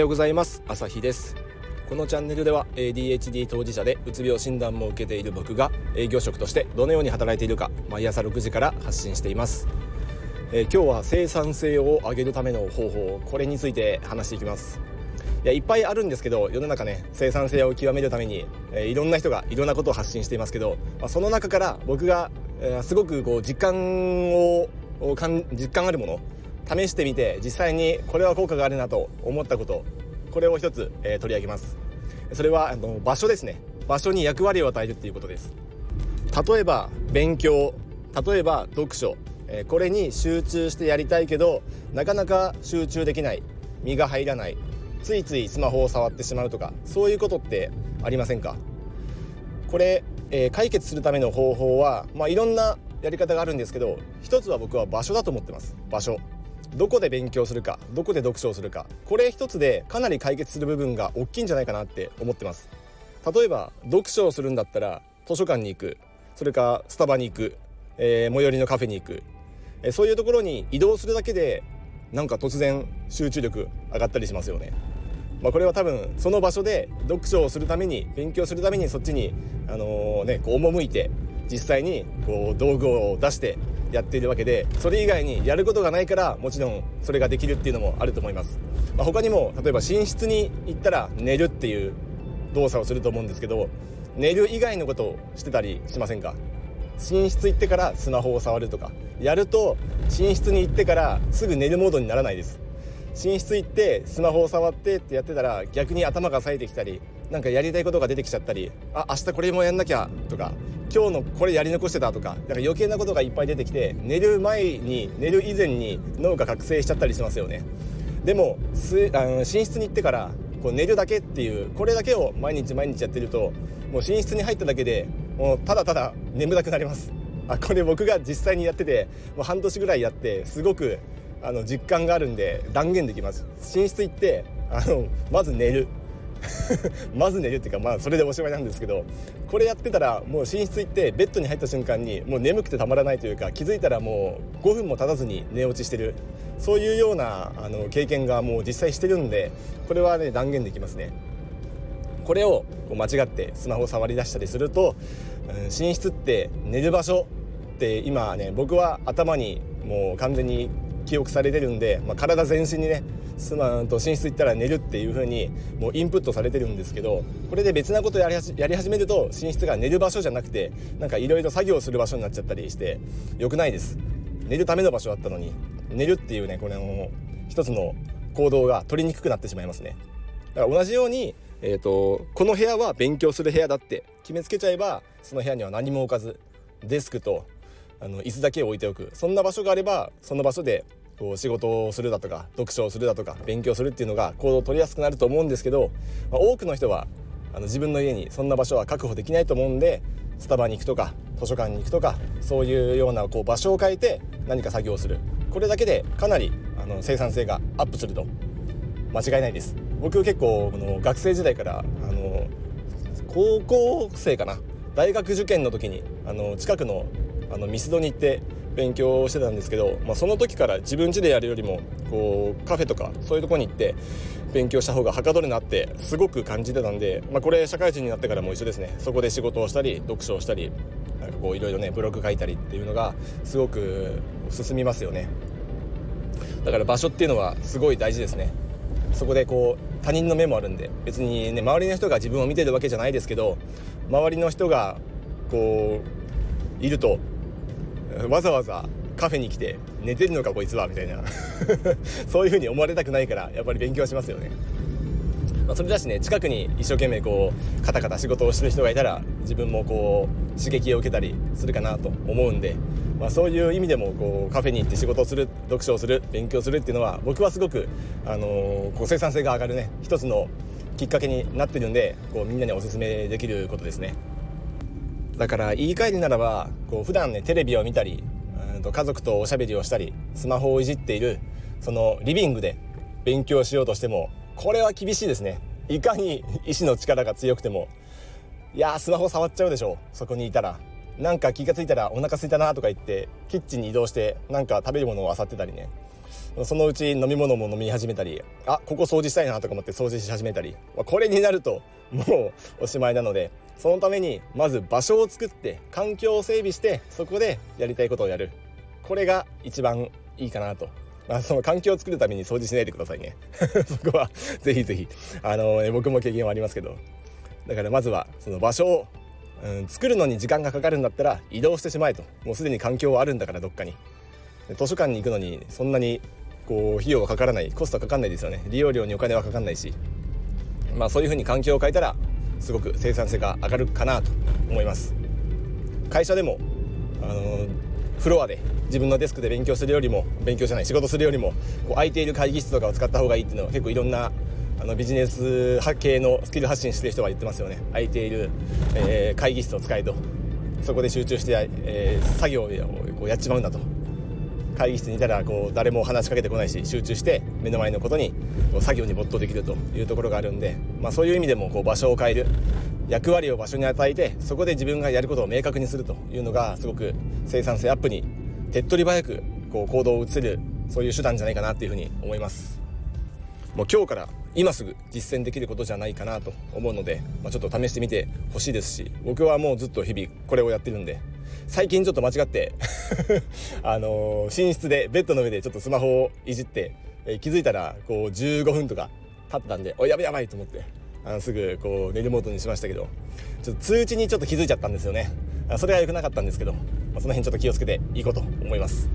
ようございます。朝日です。このチャンネルでは ADHD 当事者でうつ病診断も受けている僕が営業職としてどのように働いているか毎朝6時から発信しています、えー、今日は生産性を上げるための方法これについて話していきます。いやいっぱいあるんですけど世の中ね生産性を極めるために、えー、いろんな人がいろんなことを発信していますけど、まあ、その中から僕が、えー、すごくこう実感を実感あるもの試してみて実際にこれは効果があるなと思ったことこれを一つ、えー、取り上げます。それはあの場所ですね。場所に役割を与えるっていうことです。例えば勉強例えば読書、えー、これに集中してやりたいけどなかなか集中できない。身が入らない。ついついスマホを触ってしまうとかそういうことってありませんか？これ、えー、解決するための方法は、まあ、いろんなやり方があるんですけど一つは僕は場所だと思ってます。場所。どこで勉強するかどこで読書をするかこれ一つでかなり解決する部分が大きいんじゃないかなって思ってます。例えば読書をするんだったら図書館に行くそれかスタバに行く、えー、最寄りのカフェに行く、えー、そういうところに移動するだけでなんか突然集中力上がったりしますよね。まあ、これは多分その場所で読書をするために勉強するためにそっちに、あのー、ね、こう赴いて実際にこう道具を出してやっているわけでそれ以外にやることがないからもちろんそれができるっていうのもあると思います、まあ、他にも例えば寝室に行ったら寝るっていう動作をすると思うんですけど寝る以外のことをしてたりしませんか？寝室行ってからスマホを触るとか。やると寝室に行ってからすぐ寝るモードにならないです。寝室行ってスマホを触ってってやってたら逆に頭が冴えてきたりなんかやりたいことが出てきちゃったりあ明日これもやんなきゃとか今日のこれやり残してたとかなんか余計なことがいっぱい出てきて寝る前に寝る以前に脳が覚醒しちゃったりしますよね。でもすあの寝室に行ってからこう寝るだけっていうこれだけを毎日毎日やってるともう寝室に入っただけでもうただただ眠たくなります。あこれ僕が実際にやっててもう半年ぐらいやってすごくあの実感があるんで断言できます。寝室行ってあのまず寝る。まず寝るっていうかまあそれでおしまいなんですけどこれやってたらもう寝室行ってベッドに入った瞬間にもう眠くてたまらないというか気づいたらもう5分も経たずに寝落ちしてるそういうようなあの経験がもう実際してるんでこれはね断言できますね。これをこう間違ってスマホを触り出したりすると、うん、寝室って寝る場所って今ね僕は頭にもう完全に記憶されてるんで、まあ、体全身にねすまんと寝室行ったら寝るっていう風にもうインプットされてるんですけどこれで別なことやりやり始めると寝室が寝る場所じゃなくてなんかいろいろ作業する場所になっちゃったりして良くないです。寝るための場所だったのに寝るっていうねこれの一つの行動が取りにくくなってしまいますね。だから同じようにえーと、この部屋は勉強する部屋だって決めつけちゃえばその部屋には何も置かずデスクとあの椅子だけを置いておく。そんな場所があればその場所でこう仕事をするだとか読書をするだとか勉強するっていうのが行動を取りやすくなると思うんですけど、まあ、多くの人はあの自分の家にそんな場所は確保できないと思うんでスタバに行くとか図書館に行くとかそういうようなこう場所を変えて何か作業をする。これだけでかなりあの生産性がアップすると。間違いないです。僕結構この学生時代からあの高校生かな。大学受験の時にあの近くのあのミスドに行って勉強してたんですけど、まあ、その時から自分家でやるよりもこうカフェとかそういうとこに行って勉強した方がはかどるなってすごく感じてたんで、まあ、これ社会人になってからも一緒ですね。そこで仕事をしたり読書をしたりなんかこういろいろねブログ書いたりっていうのがすごく進みますよね。だから場所っていうのはすごい大事ですね。そこでこう他人の目もあるんで別にね周りの人が自分を見てるわけじゃないですけど周りの人がこういると わざわざカフェに来て寝てるのかこいつはみたいな そういう風に思われたくないからやっぱり勉強しますよね、まあ、それだしね近くに一生懸命こうカタカタ仕事をしてる人がいたら自分もこう刺激を受けたりするかなと思うんで、まあ、そういう意味でもこうカフェに行って仕事をする読書をする勉強するっていうのは僕はすごく、あのー、こう生産性が上がるね一つのきっかけになってるんでこうみんなにおすすめできることですね。だから言い換えるならばこう普段ねテレビを見たりうんと家族とおしゃべりをしたりスマホをいじっているそのリビングで勉強しようとしてもこれは厳しいですね。いかに意志の力が強くてもいやスマホ触っちゃうでしょそこにいたら。なんか気が付いたらお腹空いたなとか言ってキッチンに移動してなんか食べるものを漁ってたりね。そのうち飲み物も飲み始めたりあここ掃除したいなとか思って掃除し始めたり。これになるともうおしまいなのでそのためにまず場所を作って環境を整備してそこでやりたいことをやる。これが一番いいかなと。まあ、その環境を作るために掃除しないでくださいね。そこはぜひぜひ。あの、ね、僕も経験はありますけど。だからまずはその場所を、うん、作るのに時間がかかるんだったら移動してしまえと。もうすでに環境はあるんだからどっかに。図書館に行くのにそんなにこう費用がかからないコストかかんないですよね。利用料にお金はかかんないし。まあそういうふうに環境を変えたらすごく生産性が上がるかなと思います。会社でもあのフロアで自分のデスクで勉強するよりも勉強じゃない仕事するよりもこう空いている会議室とかを使った方がいいっていうのは結構いろんなあのビジネス系のスキル発信してる人が言ってますよね。空いている、えー、会議室を使えと。そこで集中して、えー、作業をこうやっちまうんだと。会議室にいたらこう誰も話しかけてこないし集中して目の前のことにこう作業に没頭できるというところがあるんで、まあ、そういう意味でもこう場所を変える役割を場所に与えてそこで自分がやることを明確にするというのがすごく生産性アップに手っ取り早くこう行動を移せるそういう手段じゃないかなっていうふうに思います。もう今日から今すぐ実践できることじゃないかなと思うので、まあ、ちょっと試してみてほしいですし僕はもうずっと日々これをやってるんで最近ちょっと間違って あの、寝室でベッドの上でちょっとスマホをいじって、え、気づいたらこう15分とか経ったんでおやばいやばいと思ってあのすぐこう寝るモードにしましたけどちょっと通知にちょっと気づいちゃったんですよね。それは良くなかったんですけど、まあ、その辺ちょっと気をつけていこうと思います。